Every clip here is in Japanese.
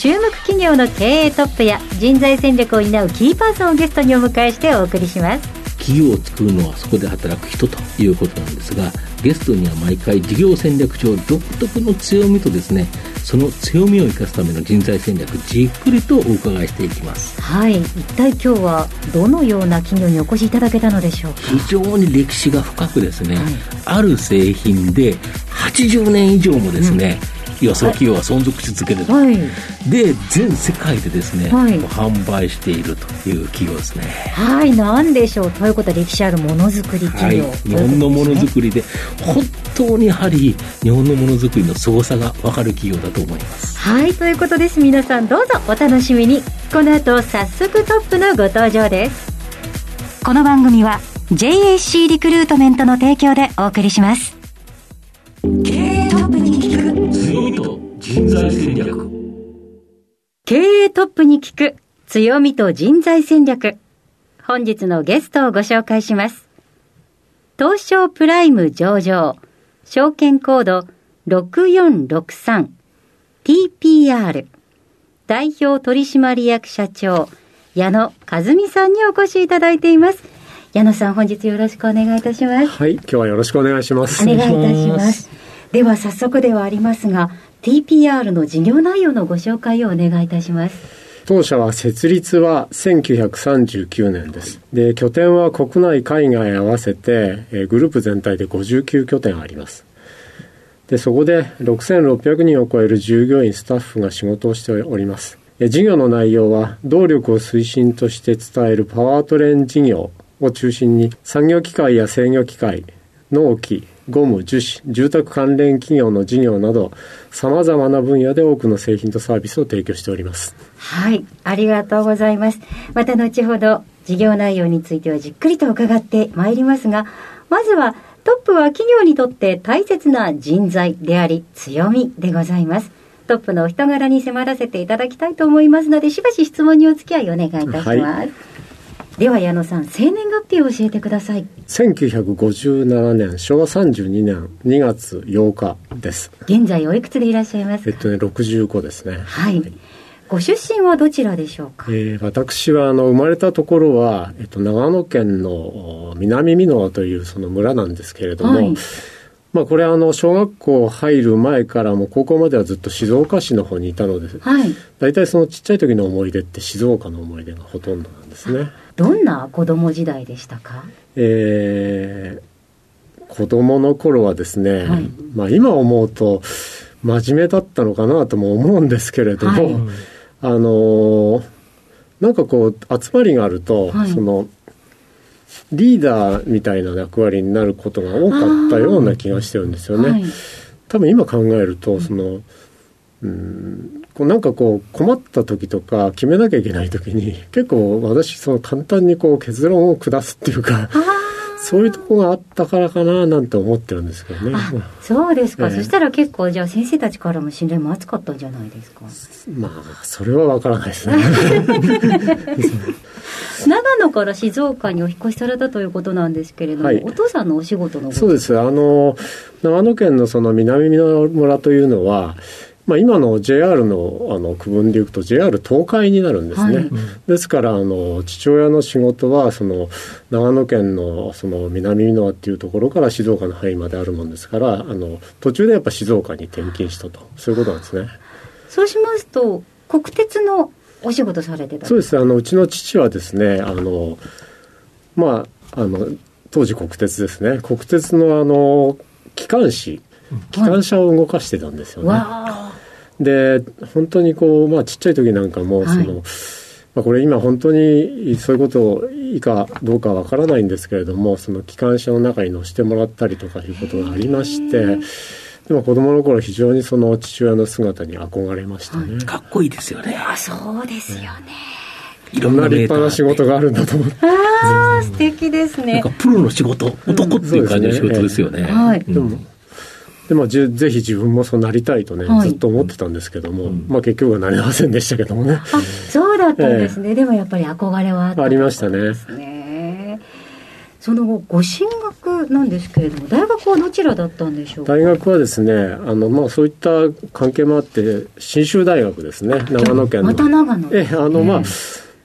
注目企業の経営トップや人材戦略を担うキーパーソンをゲストにお迎えしてお送りします。企業を作るのはそこで働く人ということなんですがゲストには毎回事業戦略上独特の強みとですねその強みを生かすための人材戦略じっくりとお伺いしていきます。はい。一体今日はどのような企業にお越しいただけたのでしょうか？非常に歴史が深くですね、はい、ある製品で80年以上もですね、うん要はその企業は存続し続けてる、はい、で全世界でですね、はい、販売しているという企業ですね。はい何でしょう。ということは歴史あるものづくり企業、はい、日本のものづくりで本当にやはり日本のものづくりの凄さが分かる企業だと思います。はいということです。皆さんどうぞお楽しみに。この後早速トップのご登場です。この番組は JAC リクルートメントの提供でお送りします。経材戦略。経営トップに聞く強みと人材戦略。本日のゲストをご紹介します。東証プライム上場。証券コード 6463TPR 代表取締役社長矢野和美さんにお越しいただいています。矢野さん本日よろしくお願いいたします。はい今日はよろしくお願いします。お願いいたしますでは早速ではありますが TPR の事業内容のご紹介をお願いいたします当社は設立は1939年です。で、拠点は国内、海外合わせて、えグループ全体で59拠点あります。で、そこで6600人を超える従業員、スタッフが仕事をしております。え事業の内容は、動力を推進として伝えるパワートレーン事業を中心に、産業機械や制御機械、納期、ゴム、樹脂、住宅関連企業の事業など、様々な分野で多くの製品とサービスを提供しております。はい、ありがとうございます。また後ほど、事業内容についてはじっくりと伺ってまいりますが、まずは、トップは企業にとって大切な人材であり、強みでございます。トップのお人柄に迫らせていただきたいと思いますので、しばし質問にお付き合いお願いいたします。はいでは矢野さん生年月日を教えてください。1957年昭和32年2月8日です。現在おいくつでいらっしゃいますえっとね65ですね。はい、はい。ご出身はどちらでしょうか、えー、私はあの生まれたところは、えっと、長野県の南箕輪というその村なんですけれども、はい。まあ、これあの小学校入る前からも高校まではずっと静岡市の方にいたので、はい、大体そのちっちゃい時の思い出って静岡の思い出がほとんどなんですね。どんな子供時代でしたか？えー、子供の頃はですね、はい、まあ今思うと真面目だったのかなとも思うんですけれども、はい、あのなんかこう集まりがあると、そのリーダーみたいな役割になることが多かったような気がしてるんですよね。はい、多分今考えるとその、うん、こうなんかこう困った時とか決めなきゃいけない時に 結構私その簡単にこう結論を下すっていうか。そういうとこがあったからかななんて思ってるんですけどね。そうですか、えー、そしたら結構じゃあ先生たちからも信頼も厚かったんじゃないですか？まあそれはわからないですね。長野から静岡にお引越しされたということなんですけれども、はい、お父さんのお仕事のそうですあの長野県のその南の村というのはまあ、今の JR のあの区分でいくと JR 東海になるんですね、はい、ですからあの父親の仕事はその長野県のその南箕輪っていうところから静岡の範囲まであるもんですからあの途中でやっぱ静岡に転勤したと。そういうことなんですね。そうしますと国鉄のお仕事されてたそうです。あのうちの父はですねあのまああの当時国鉄ですね。国鉄のあの機関士機関車を動かしてたんですよね、で本当にこう、まあ、ちっちゃい時なんかも、その、まあ、これ今本当にそういうこといいかどうかわからないんですけれどもその機関車の中に乗せてもらったりとかいうことがありましてでも子供の頃非常にその父親の姿に憧れましたね、かっこいいですよね。あそうですよね、いろんな立派な仕事があるんだと思って。ああ、素敵ですね。なんかプロの仕事、男っていう感じの仕事ですよね。はい。でもでまあ、ぜひ自分もそうなりたいとね、はい、ずっと思ってたんですけども、うん、まあ、結局はなれませんでしたけどもね。あそうだったんですね、えー、でもやっぱり憧れはあった、ありましたね。その後、ご進学なんですけれども、大学はどちらだったんでしょう大学はですね、あのまあ、そういった関係もあって、信州大学ですね、長野県の。また長野。えあの、まあ、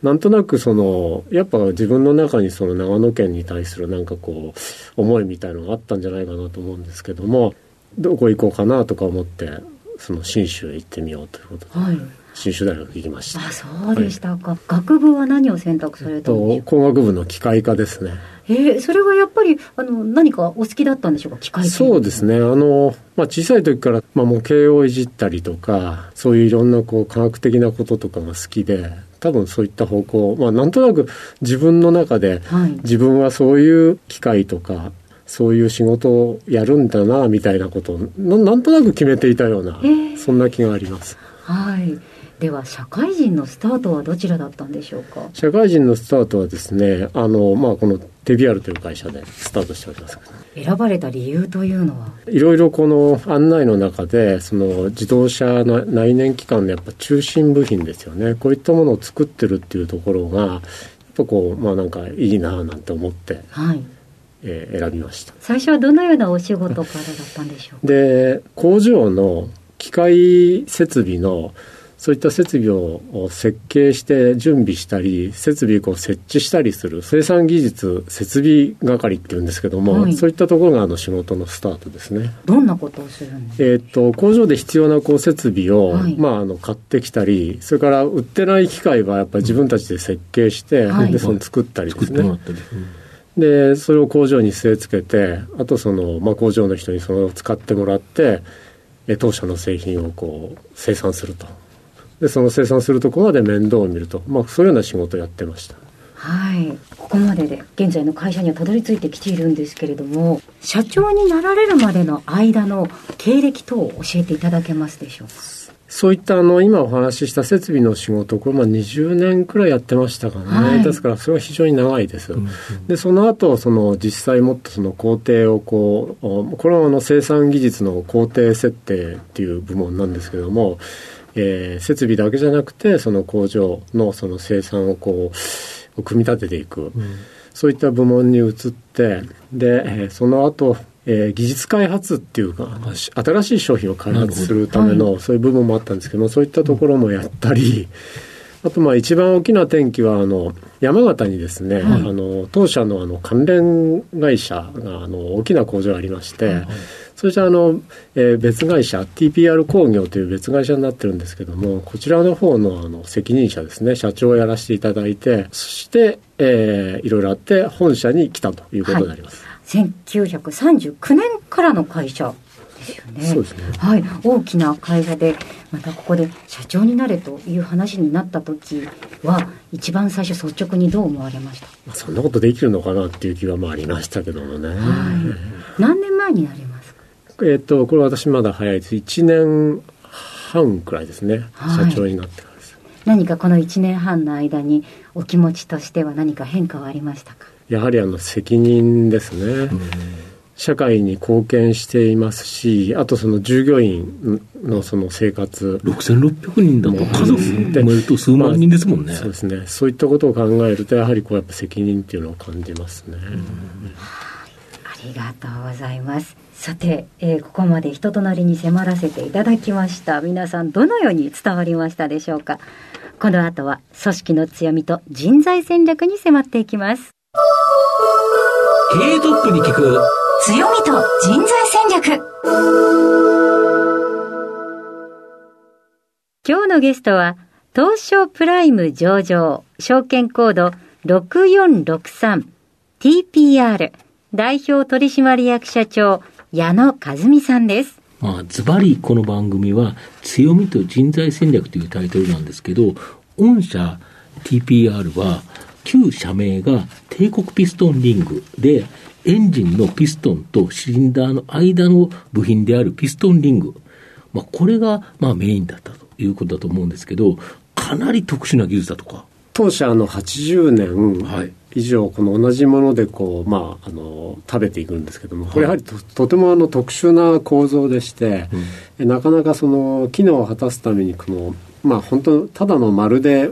なんとなくそのやっぱ自分の中にその長野県に対するなんかこう思いみたいのがあったんじゃないかなと思うんですけどもどこ行こうかなとか思ってその信州へ行ってみようということで、はい、信州大学行きました。あそうでしたか、はい、学部は何を選択されたんですか工学部の機械科ですね。えー、それはやっぱりあの何かお好きだったんでしょうか？機械そうですね。あの、まあ、小さい時から、まあ、模型をいじったりとかそういういろんなこう科学的なこととかが好きで多分そういった方向、まあ、なんとなく自分の中で、はい、自分はそういう機械とかそういう仕事をやるんだなみたいなことをなんとなく決めていたような、えー、そんな気があります。はい。では社会人のスタートはどちらだったんでしょうか？社会人のスタートはですねあの、まあ、このテビアルという会社でスタートしております。選ばれた理由というのは？いろいろこの案内の中でその自動車の内燃機関のやっぱ中心部品ですよね。こういったものを作ってるっていうところがやっぱこうまあなんかいいななんて思って、はいえー、選びました。最初はどのようなお仕事からだったんでしょうか？で工場の機械設備のそういった設備を設計して準備したり設備を設置したりする生産技術設備係っていうんですけども、はい、そういったところがあの仕事のスタートですね。どんなことをするんですか、えーと、工場で必要なこう設備を、はい、まあ、あの買ってきたりそれから売ってない機械はやっぱり自分たちで設計して、うん、でその作ったりですね。はいでそれを工場に据え付けてあとその、まあ、工場の人にそれを使ってもらって当社の製品をこう生産すると。でその生産するところまで面倒を見ると、まあ、そういうような仕事をやってました。はい、ここまでで現在の会社にはたどり着いてきているんですけれども社長になられるまでの間の経歴等を教えていただけますでしょうか？そういったあの今お話しした設備の仕事これまあ20年くらいやってましたかね、はい、ですからそれは非常に長いです、うんうん、でその後その実際もっとその工程をこうこれはあの生産技術の工程設定っていう部門なんですけどもえー、設備だけじゃなくてその工場のその生産をこう組み立てていく、うん、そういった部門に移ってで、えー、その後えー、技術開発っていうか、新しい商品を開発するための、はい、そういう部分もあったんですけども、そういったところもやったり、あとまあ一番大きな転機はあの山形にですね、はい、あの当社のあの関連会社があの大きな工場がありまして、はいそしてあの、えー、別会社 TPR 工業という別会社になってるんですけどもこちらの方のあの責任者ですね社長をやらせていただいてそして、えー、いろいろあって本社に来たということになります、はい、1939年からの会社ですよね。そうですね。はい。大きな会社で、またここで社長になれという話になった時は、一番最初率直にどう思われました？まあそんなことできるのかなっていう気はまあありましたけどもね。はい。何年前になりますえっ、と、これ私まだ早いです。1年半くらいですね。はい、社長になってからです。何かこの1年半の間にお気持ちとしては何か変化はありましたか？やはりあの責任ですね。社会に貢献していますし、あとその従業員のその生活。6600人だと家族でめると数万人ですもんね、まあ、そうですね。そういったことを考えると、やはりこうやっぱ責任っていうのを感じますね。ありがとうございます。さて、えー、ここまで人となりに迫らせていただきました皆さんどのように伝わりましたでしょうかこの後は組織の強みと人材戦略に迫っていきます経営トップに聞く強みと人材戦略今日のゲストは東証プライム上場証券コード 6463TPR 代表取締役社長矢野和美さんです。まあ、ズバリこの番組は強みと人材戦略というタイトルなんですけど、御社 TPR は旧社名が帝国ピストンリングで、エンジンのピストンとシリンダーの間の部品であるピストンリング。まあ、これがまあメインだったということだと思うんですけど、かなり特殊な技術だとか、当社の80年以上この同じものでこう、まあ、あの食べていくんですけどもこれやはりととてもあの特殊な構造でして、うん、なかなかその機能を果たすためにこのまあ本当ただの丸で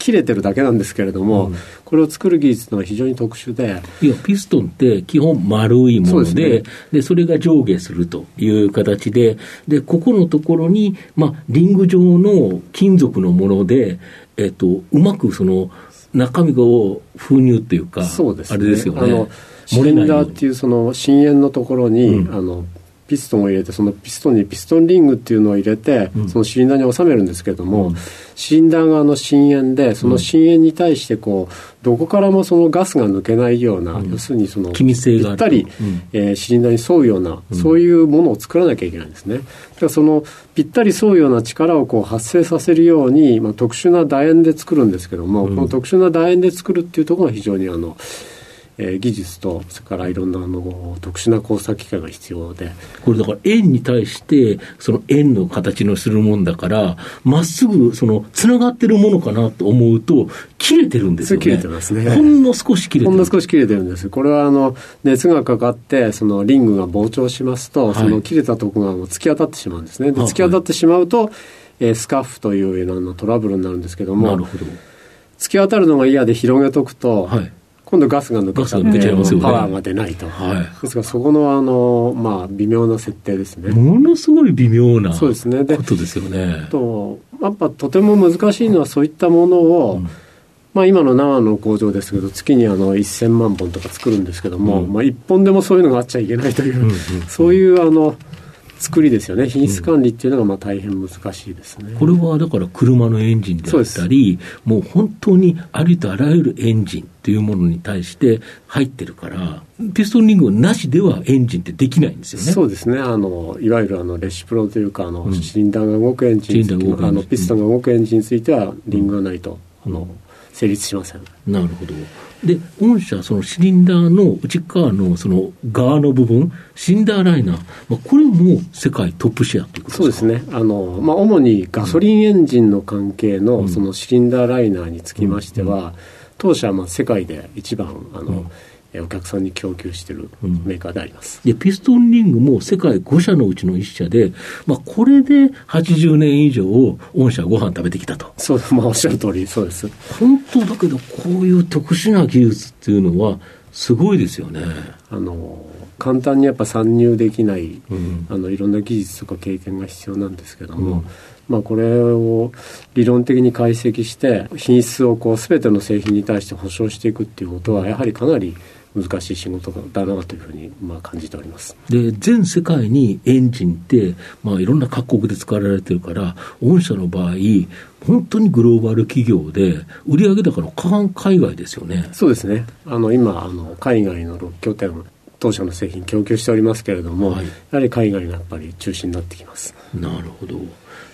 切れてるだけなんですけれども、うん、これを作る技術は非常に特殊で。いや、ピストンって基本丸いもので、そで、ね、それが上下するという形で、で、ここのところに、まあ、リング状の金属のもので、えっと、うまくその、中身を封入っていうか、そうですね、あれですよね。あのシリンダーっていうその深淵のところに、うん、あのピストンを入れてそのピストンにピストンリングっていうのを入れて、うん、そのシリンダーに収めるんですけれども、うん、シリンダー側の深淵でその深淵に対してこうどこからもそのガスが抜けないような、うん、要するにそのぴったり、うん、えー、シリンダーに沿うような、そういうものを作らなきゃいけないんですね。だからそのぴったり沿うような力をこう発生させるように、まあ、特殊な楕円で作るんですけども、この特殊な楕円で作るっていうところが非常にあのえー、技術とそれからいろんなあの特殊な工作機械が必要で。これだから円に対してその円の形のするもんだからまっすぐそのつながってるものかなと思うと切れてるんですよね。切れてますね。ほんの少し切れてる。ほんの少し切れてるんです。これはあの熱がかかってそのリングが膨張しますと、はい、その切れたところがもう突き当たってしまうんですね。で突き当たってしまうと、はい、えー、スカッフというようなトラブルになるんですけどもなるほど。突き当たるのが嫌で広げとくと、はい今度ガスが抜けちゃって、ね、パワーが出ないと、はい、ですからそこのあの、まあ、微妙な設定ですね。ものすごい微妙なそうですね。ことですよね。とやっぱとても難しいのはそういったものを、うん。まあ、今の長野の工場ですけど月にあの1000万本とか作るんですけども、うん、まあ、1本でもそういうのがあっちゃいけないという、うんうんうん、そういうあの作りですよね。品質管理っていうのがまあ大変難しいですね、これはだから車のエンジンであったりもう本当にありとあらゆるエンジンというものに対して入ってるからピストンリングなしではエンジンってできないんですよね。そうですね。あのいわゆるあのレシプロというかあの、うん、シリンダーが動くエンジンあのピストンが動くエンジンについてはリングがないと、うん、あの成立しません。なるほど。で、御社、そのシリンダーの内側のその側の部分、シリンダーライナー、まあ、これも世界トップシェアということそうですね。あの、まあ、主にガソリンエンジンの関係のそのシリンダーライナーにつきましては、当社はまあ世界で一番、あの、お客さんに供給しているメーカーであります、うん、ピストンリングも世界5社のうちの1社で、まあ、これで80年以上、御社ご飯食べてきたと。そう、まあ、おっしゃる通り、そうです。本当だけど、こういう特殊な技術っていうのは、すごいですよね。あの簡単にやっぱ参入できない、うん、あのいろんな技術とか経験が必要なんですけども、うんまあ、これを理論的に解析して品質をこう全ての製品に対して保証していくっていうことはやはりかなり難しい仕事だなというふうにまあ感じております。で全世界にエンジンって、まあ、いろんな各国で使われてるから御社の場合本当にグローバル企業で売上高の過半海外ですよね。そうですね。あの今あの海外の6拠点当社の製品供給しておりますけれども、はい、やはり海外がやっぱり中心になってきます。なるほど。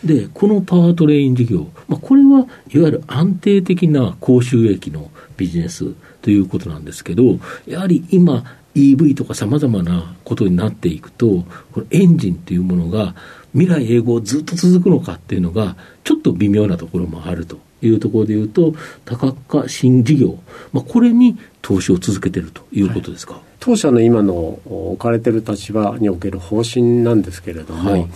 でこのパワートレイン事業、まあ、これはいわゆる安定的な高収益のビジネスということなんですけど、やはり今、EV とかさまざまなことになっていくと、このエンジンというものが未来永劫ずっと続くのかっていうのが、ちょっと微妙なところもあるというところでいうと、多角化新事業、まあ、これに投資を続けているということですか、はい、当社の今の置かれている立場における方針なんですけれども、はい、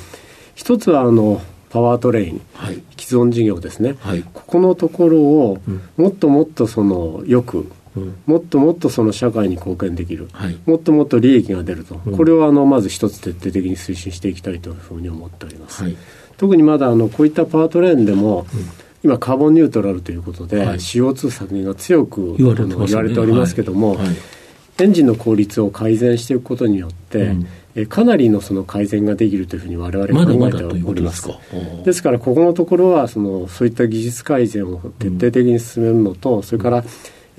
一つはあのパワートレイン、はい、既存事業ですね、はい、ここのところをもっともっとそのよくもっともっとその社会に貢献できる、はい、もっともっと利益が出ると、うん、これをあのまず一つ徹底的に推進していきたいというふうに思っております、はい、特にまだあのこういったパワートレーンでも、うん、今カーボンニュートラルということで、はい、CO2 削減が強く言われて、ね,、言われておりますけども、エンジンの効率を改善していくことによって、うん。えかなりのその改善ができるというふうに我々考えております。ですか？らここのところはそのそういった技術改善を徹底的に進めるのと、それから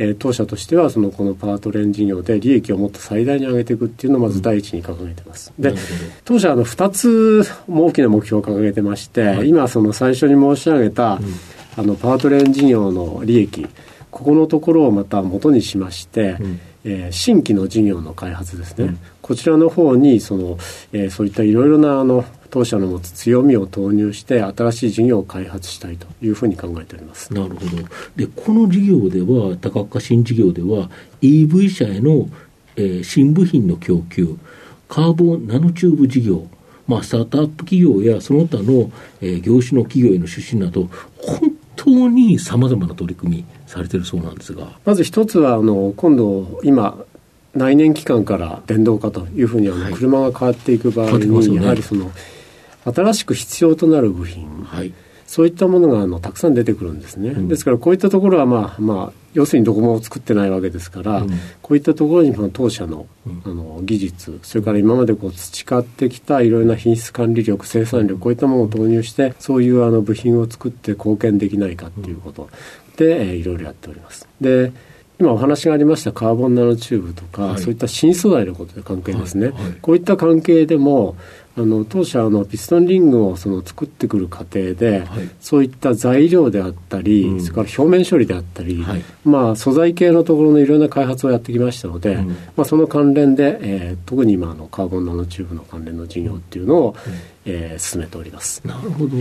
えー、当社としてはそのこのパワートレーン事業で利益をもっと最大に上げていくっていうのをまず第一に掲げてます。うん、で当社あの2つ大きな目標を掲げてまして、はい、今その最初に申し上げた、うん、あのパワートレーン事業の利益ここのところをまた元にしまして、うん。えー、新規の事業の開発ですね、うん、こちらの方にその、えー、そういったいろいろなあの当社の持つ強みを投入して新しい事業を開発したいというふうに考えております。なるほど。でこの事業では多角化新事業では EV 車への、えー、新部品の供給カーボンナノチューブ事業まあ、スタートアップ企業やその他の、えー、業種の企業への出資など、本当にさまざまな取り組みされてるそうなんですが。まず一つは、あの、今度、今、内燃機関から電動化というふうにあの、はい、車が変わっていく場合に、ね、やはりその、新しく必要となる部品、はい、そういったものがあのたくさん出てくるんですね、うん、ですからこういったところはまあまあ要するにどこも作ってないわけですから、うん、こういったところに当社の,、あの技術それから今までこう培ってきたいろいろな品質管理力生産力こういったものを投入してそういうあの部品を作って貢献できないかっていうこと。で、えー、いろいろやっております。で今お話がありましたカーボンナノチューブとか、はい、そういった新素材のことで関係ですね、はい。はい、こういった関係でもあの当社のピストンリングをその作ってくる過程で、はい、そういった材料であったり、うん、それから表面処理であったり、はい、まあ、素材系のところのいろんな開発をやってきましたので、うん、まあ、その関連で、えー、特に今のカーボンナノチューブの関連の事業っていうのを、うん、えー、進めております。なるほど。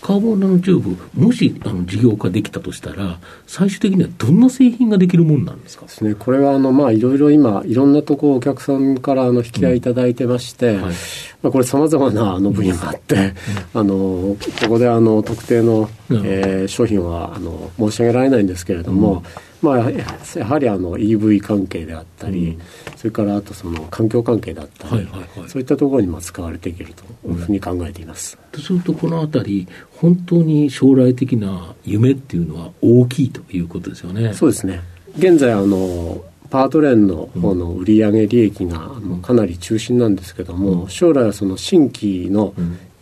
カーボンナノチューブもしあの事業化できたとしたら最終的にはどんな製品ができるもんなんですか？ですね。これはあのまあいろいろ今いろんなところお客さんからあの引き合いいただいてまして、はい。まあ、これさまざまなあの分野があって、あのここであの特定の、えー、商品はあの申し上げられないんですけれども、まあ、やはりあの EV 関係であったり、それからあとその環境関係だったり、そういったところにも使われていけるというふうに考えています。とするとこのあたり本当に将来的な夢っていうのは大きいということですよね。そうですね。現在あのパートレーンの方の売上利益がかなり中心なんですけども、将来はその新規の、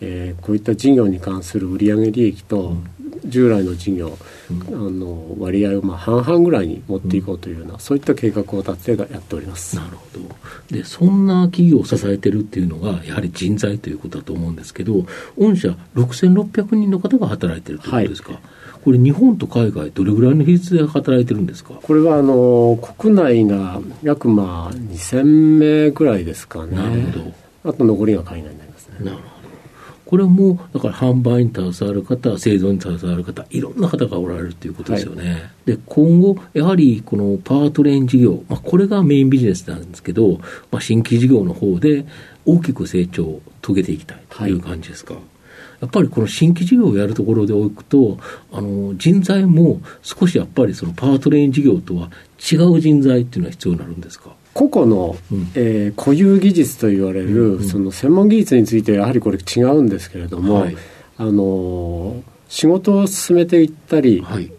えー、こういった事業に関する売上利益と、従来の事業、あの割合をまあ半々ぐらいに持っていこうというような、そういった計画を立ててやっておりますなるほどでそんな企業を支えてるっていうのがやはり人材ということだと思うんですけど御社6600人の方が働いてるということですか、はいこれ、日本と海外、どれぐらいの比率で働いてるんですか？これはあの国内が約まあ2000名ぐらいですかね。なるほど。あと残りが海外になりますね。なるほど。これも、だから販売に携わる方、製造に携わる方、いろんな方がおられるということですよね。はい、で、今後、やはりこのパートレーン事業、まあ、これがメインビジネスなんですけど、まあ、新規事業の方で大きく成長を遂げていきたいという感じですか。はいやっぱりこの新規事業をやるところでおくと、あの人材も少しやっぱりそのパワートレイン事業とは違う人材っていうのは必要になるんですか？個々の、うん、えー、固有技術と言われる、うんうん、その専門技術についてやはりこれ違うんですけれども、はい、あの仕事を進めていったり、はい、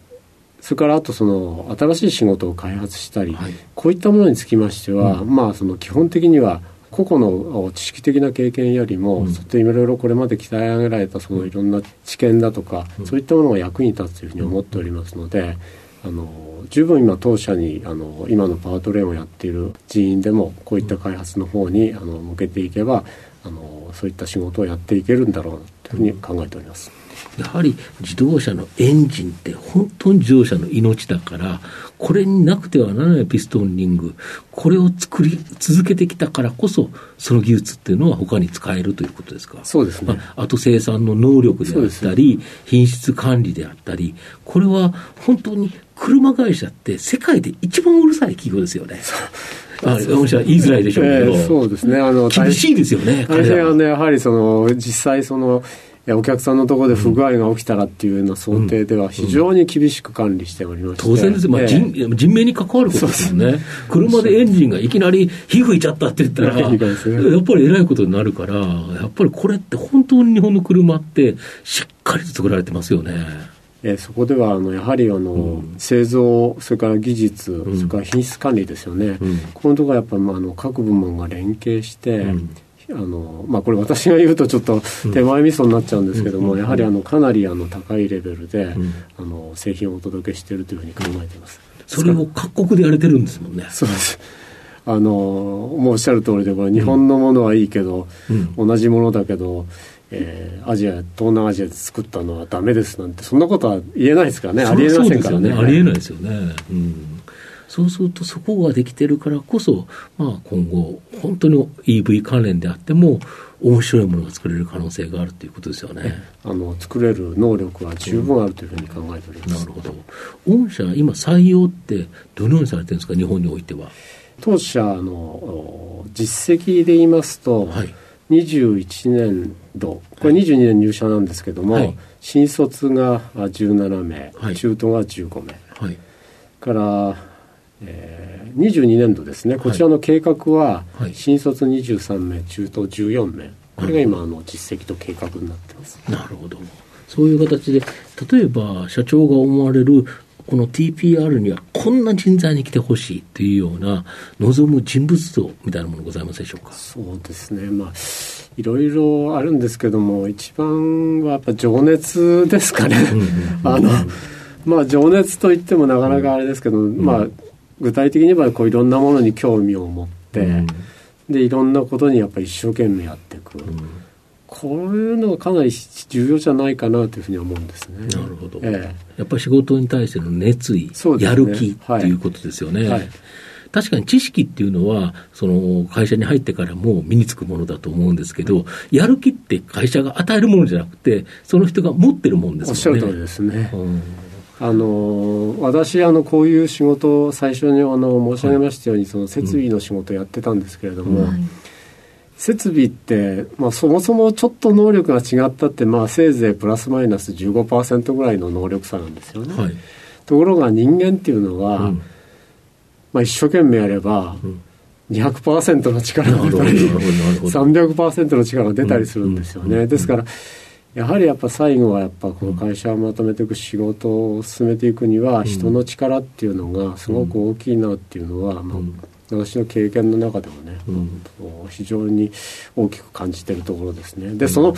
それからあとその新しい仕事を開発したり、はい、こういったものにつきましては、うん、まあその基本的には個々の知識的な経験よりも、うん、そういろいろこれまで鍛え上げられたそのいろんな知見だとか、うん、そういったものが役に立つというふうに思っておりますので、あの十分今当社にあの今のパワートレーンをやっている人員でもこういった開発の方にあの向けていけばあのそういった仕事をやっていけるんだろうというふうに考えております。やはり自動車のエンジンって本当に自動車の命だから、これになくてはならないピストンリング、これを作り続けてきたからこそ、その技術っていうのは他に使えるということですか？そうですね。あと生産の能力であったり、品質管理であったり、これは本当に車会社って世界で一番うるさい企業ですよね。あ御社言いづらいでしょうけど、えー、そうですね。あの厳しいですよね、大変は。ね、やはりその実際その、お客さんのところで不具合が起きたらっていうような想定では非常に厳しく管理しておりまして、当然です、まあえー、人命に関わることですよね、車でエンジンがいきなり火吹いちゃったって言ったら、やっぱりえらいことになるから、やっぱりこれって本当に日本の車ってしっかりと作られてますよね。えー、そこではあのやはりあの、うん、製造、それから技術、うん、それから品質管理ですよね、うん、このところはやっぱり、まあ、あの各部門が連携して、あのまあ、これ私が言うとちょっと手前味噌になっちゃうんですけども、やはりあのかなりあの高いレベルで、あの製品をお届けしているというふうに考えています。それを各国でやれてるんですもんね。そうです。あのもうおっしゃる通りでこれ日本のものはいいけど、同じものだけどえー、アジア東南アジアで作ったのはダメですなんてそんなことは言えないですからねありえませんからね、ね、ありえないですよね、うんそうするとそこができてるからこそ、まあ、今後、本当に EV 関連であっても、面白いものが作れる可能性があるということですよね。あの作れる能力は十分あるというふうに考えております。うん、なるほど。御社、今採用ってどのようにされてるんですか、日本においては？当社の実績で言いますと、はい、21年度、これ22年入社なんですけども、はい、新卒が17名、はい、中途が15名、はい、から、えー、22年度ですね、こちらの計画は、新卒23名、中途14名、これが今、あの実績と計画になってます。なるほど。そういう形で、例えば社長が思われるこの TPR にはこんな人材に来てほしいというような望む人物像みたいなものございますでしょうか？そうですね。まあいろいろあるんですけども一番はやっぱ情熱ですかね。あのまあ情熱といってもなかなかあれですけど、うん、まあ具体的に言えばこういろんなものに興味を持って、うん、でいろんなことにやっぱり一生懸命やっていく、うんこういうのがかなり重要じゃないかなというふうに思うんですね。なるほど。ええ、やっぱり仕事に対しての熱意、ね、やる気っていうことですよね。はい、確かに知識っていうのは、その会社に入ってからも身につくものだと思うんですけど、やる気って会社が与えるものじゃなくて、その人が持ってるもんですよね。おっしゃる通りですね。うんあの私あのこういう仕事を最初にあの申し上げましたように、その設備の仕事をやってたんですけれども、はい設備って、まあ、そもそもちょっと能力が違ったって、まあ、せいぜいプラスマイナス15%ぐらいの能力差なんですよね。はい、ところが人間っていうのは、うん、まあ、一生懸命やれば、200%の力が出たり、300%の力が出たりするんですよね。ですから、やはりやっぱ最後はやっぱこの会社をまとめていく仕事を進めていくには人の力っていうのがすごく大きいなっていうのは、まあ、私の経験の中でもね、うん、非常に大きく感じてるところですね。で、その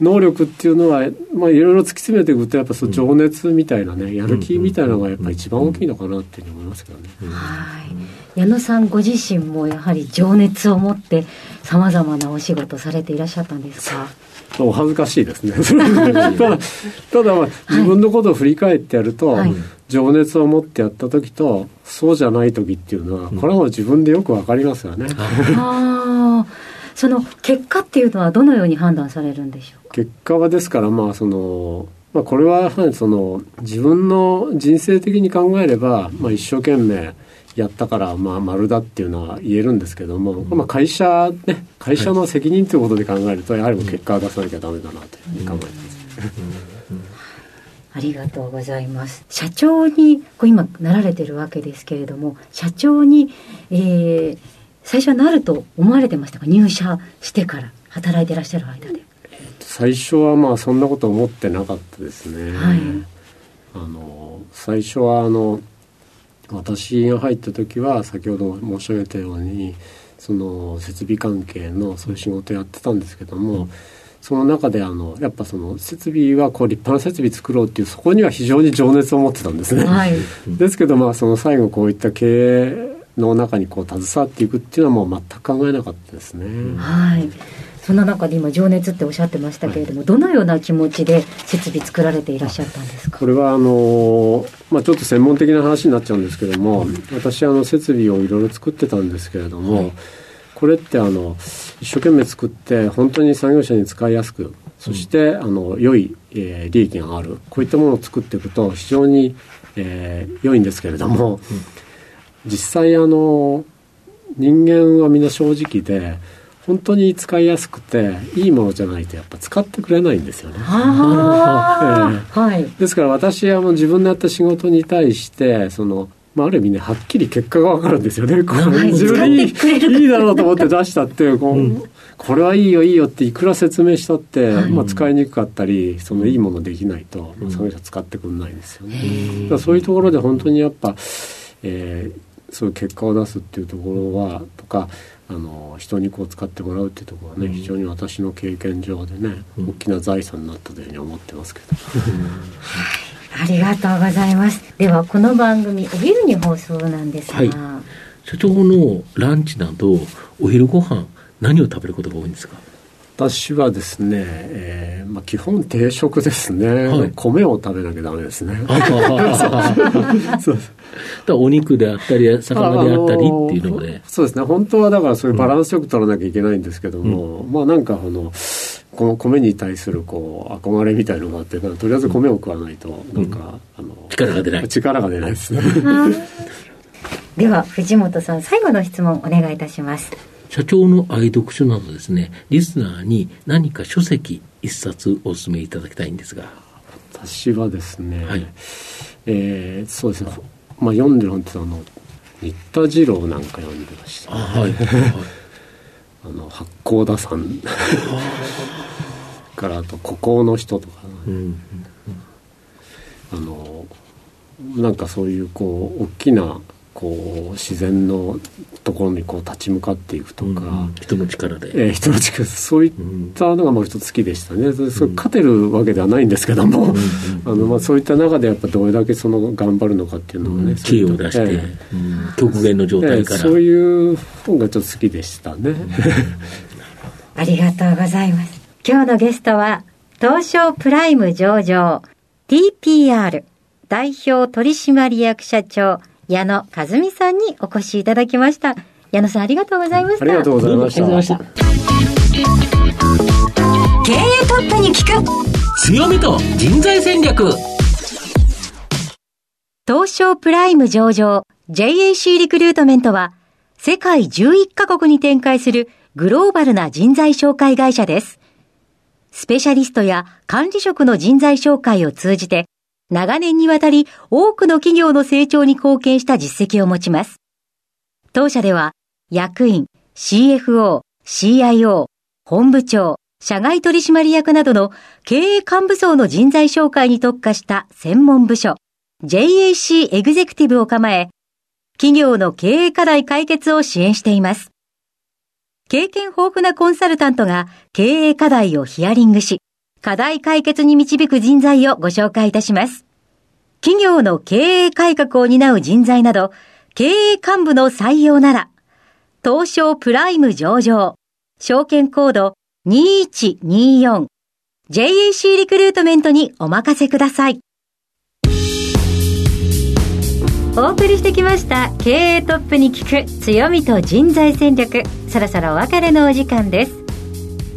能力っていうのは、まあ、いろいろ突き詰めていくとやっぱその情熱みたいなね、やる気みたいなのがやっぱ一番大きいのかなっていうふうに思いますけどね。はい。矢野さんご自身もやはり情熱を持ってさまざまなお仕事されていらっしゃったんですか？お恥ずかしいですね。ただただ、まあ、自分のことを振り返ってやると、はい、情熱を持ってやった時とそうじゃない時っていうのは、これはもう自分でよくわかりますよね。あその結果っていうのはどのように判断されるんでしょうか？結果はですからまあそのまあ、これはその自分の人生的に考えれば、まあ、一生懸命やったからまあ丸だっていうのは言えるんですけども、まあ、会社ね会社の責任ということで考えるとやはり結果を出さなきゃダメだなというふうに考えてます。ありがとうございます。社長にこう今なられてるわけですけれども、社長に、えー、最初はなると思われてましたか？入社してから働いてらっしゃる間で。最初はまあそんなこと思ってなかったですね。はい、あの最初はあの私が入った時は先ほど申し上げたようにその設備関係のそういう仕事やってたんですけども。うんその中であのやっぱその設備はこう立派な設備作ろうっていうそこには非常に情熱を持ってたんですね。はい、ですけどまあその最後こういった経営の中にこう携わっていくっていうのはもう全く考えなかったですね。はい。そんな中で今情熱っておっしゃってましたけれども、はい、どのような気持ちで設備作られていらっしゃったんですか？これはあの、まあ、ちょっと専門的な話になっちゃうんですけども、私あの設備をいろいろ作ってたんですけれども、はいこれってあの一生懸命作って本当に作業者に使いやすくそして、うん、あの良い、えー、利益がある。こういったものを作っていくと非常に、えー、良いんですけれども、うん、実際あの人間はみんな正直で本当に使いやすくていいものじゃないとやっぱ使ってくれないんですよね。えー、はい、ですから私はもう自分のやった仕事に対してそのまあ、ある意味ね、はっきり結果がわかるんですよね。これ自分でいいいいだろうと思って出したってこう、うん、これはいいよいいよっていくら説明したって、はい、まあ、使いにくかったりそのいいものできないと、うん、その人使ってくれないんですよね。だそういうところで本当にやっぱ、えー、そういう結果を出すっていうところはとかあの人にこう使ってもらうっていうところはね、うん、非常に私の経験上でね、大きな財産になったというふうに思ってますけど。ありがとうございます。では、この番組、お昼に放送なんですが、はい、社長のランチなど、お昼ご飯何を食べることが多いんですか？私はですね、えーまあ、基本定食ですね、はい、米を食べなきゃダメですね。そうだお肉であったり魚であったりっていうので、そうですね。本当はだからそういうバランスよく取らなきゃいけないんですけども、うん、まあなんかこのこの米に対するこう憧れみたいのがあってとりあえず米を食わないとなんか、うん、あの力が出ない。力が出ないです。ね では藤本さん最後の質問お願いいたします社長の愛読書などですねリスナーに何か書籍一冊お勧めいただきたいんですが。私はですね、はい、えー、そうですねまあ読んでる本ってあの新田次郎なんか読んでました、ね、はい、あの八甲田さん からあと孤高の人とか、うん、あのなんかそういうこう大きなこう自然のところにこう立ち向かっていくとか、うん、人の力で、えー、人の力そういったのがもう一つ好きでしたね、うん、それ勝てるわけではないんですけども、うん、あのまあそういった中でやっぱどれだけその頑張るのかっていうのをね、知恵を出して、えー、極限の状態から、えー、そういう本がちょっと好きでしたね、ありがとうございます。今日のゲストは東証プライム上場 TPR 代表取締役社長矢野和美さんにお越しいただきました。矢野さんありがとうございました。ありがとうございました。経営トップに聞く強みと人材戦略東証プライム上場 JAC リクルートメントは世界11カ国に展開するグローバルな人材紹介会社です。スペシャリストや管理職の人材紹介を通じて長年にわたり多くの企業の成長に貢献した実績を持ちます。当社では役員、CFO、CIO、本部長、社外取締役などの経営幹部層の人材紹介に特化した専門部署 JAC エグゼクティブを構え、企業の経営課題解決を支援しています。経験豊富なコンサルタントが経営課題をヒアリングし、課題解決に導く人材をご紹介いたします。企業の経営改革を担う人材など、経営幹部の採用なら、東証プライム上場、証券コード2124、JAC リクルートメントにお任せください。お送りしてきました経営トップに聞く強みと人材戦略そろそろお別れのお時間です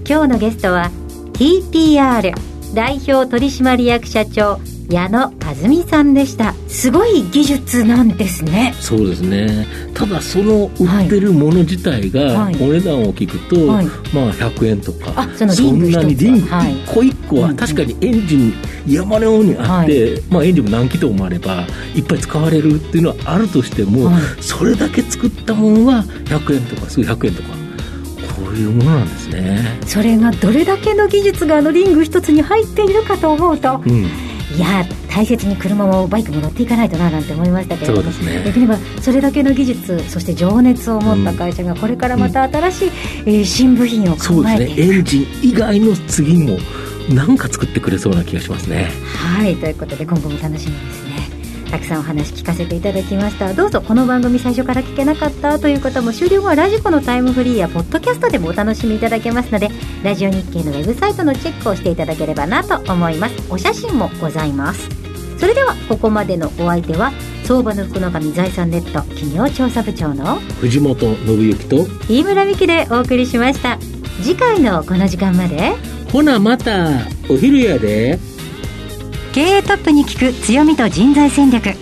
今日のゲストは TPR 代表取締役社長矢野和美さんでした。すごい技術なんですね。そうですね。ただその売ってるもの自体がお値段を聞くと、はい、まあ100円とか、そんなにリング一個一個は確かにエンジン山のようにあって、はい、まあエンジンも何気筒もあればいっぱい使われるっていうのはあるとしても、それだけ作ったものは100円とか数百円とかいうものなんですね。それがどれだけの技術があのリング一つに入っているかと思うと、うん、いや大切に車もバイクも乗っていかないとななんて思いましたけれども、ね、逆に言えばそれだけの技術そして情熱を持った会社がこれからまた新しい、うん、えー、新部品を考えて。いく、ね、エンジン以外の次も何か作ってくれそうな気がしますね。はいということで今後も楽しみですたくさんお話聞かせていただきました。どうぞこの番組最初から聞けなかったという方も終了後はラジコのタイムフリーやポッドキャストでもお楽しみいただけますのでラジオ日経のウェブサイトのチェックをしていただければなと思います。お写真もございます。それではここまでのお相手は相場の福の神財産ネット企業調査部長の藤本信之と飯村美希でお送りしました。次回のこの時間まで。ほなまたお昼やで経営トップに聞く強みと人材戦略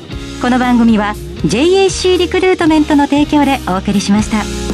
この番組は JAC リクルートメントの提供でお送りしました。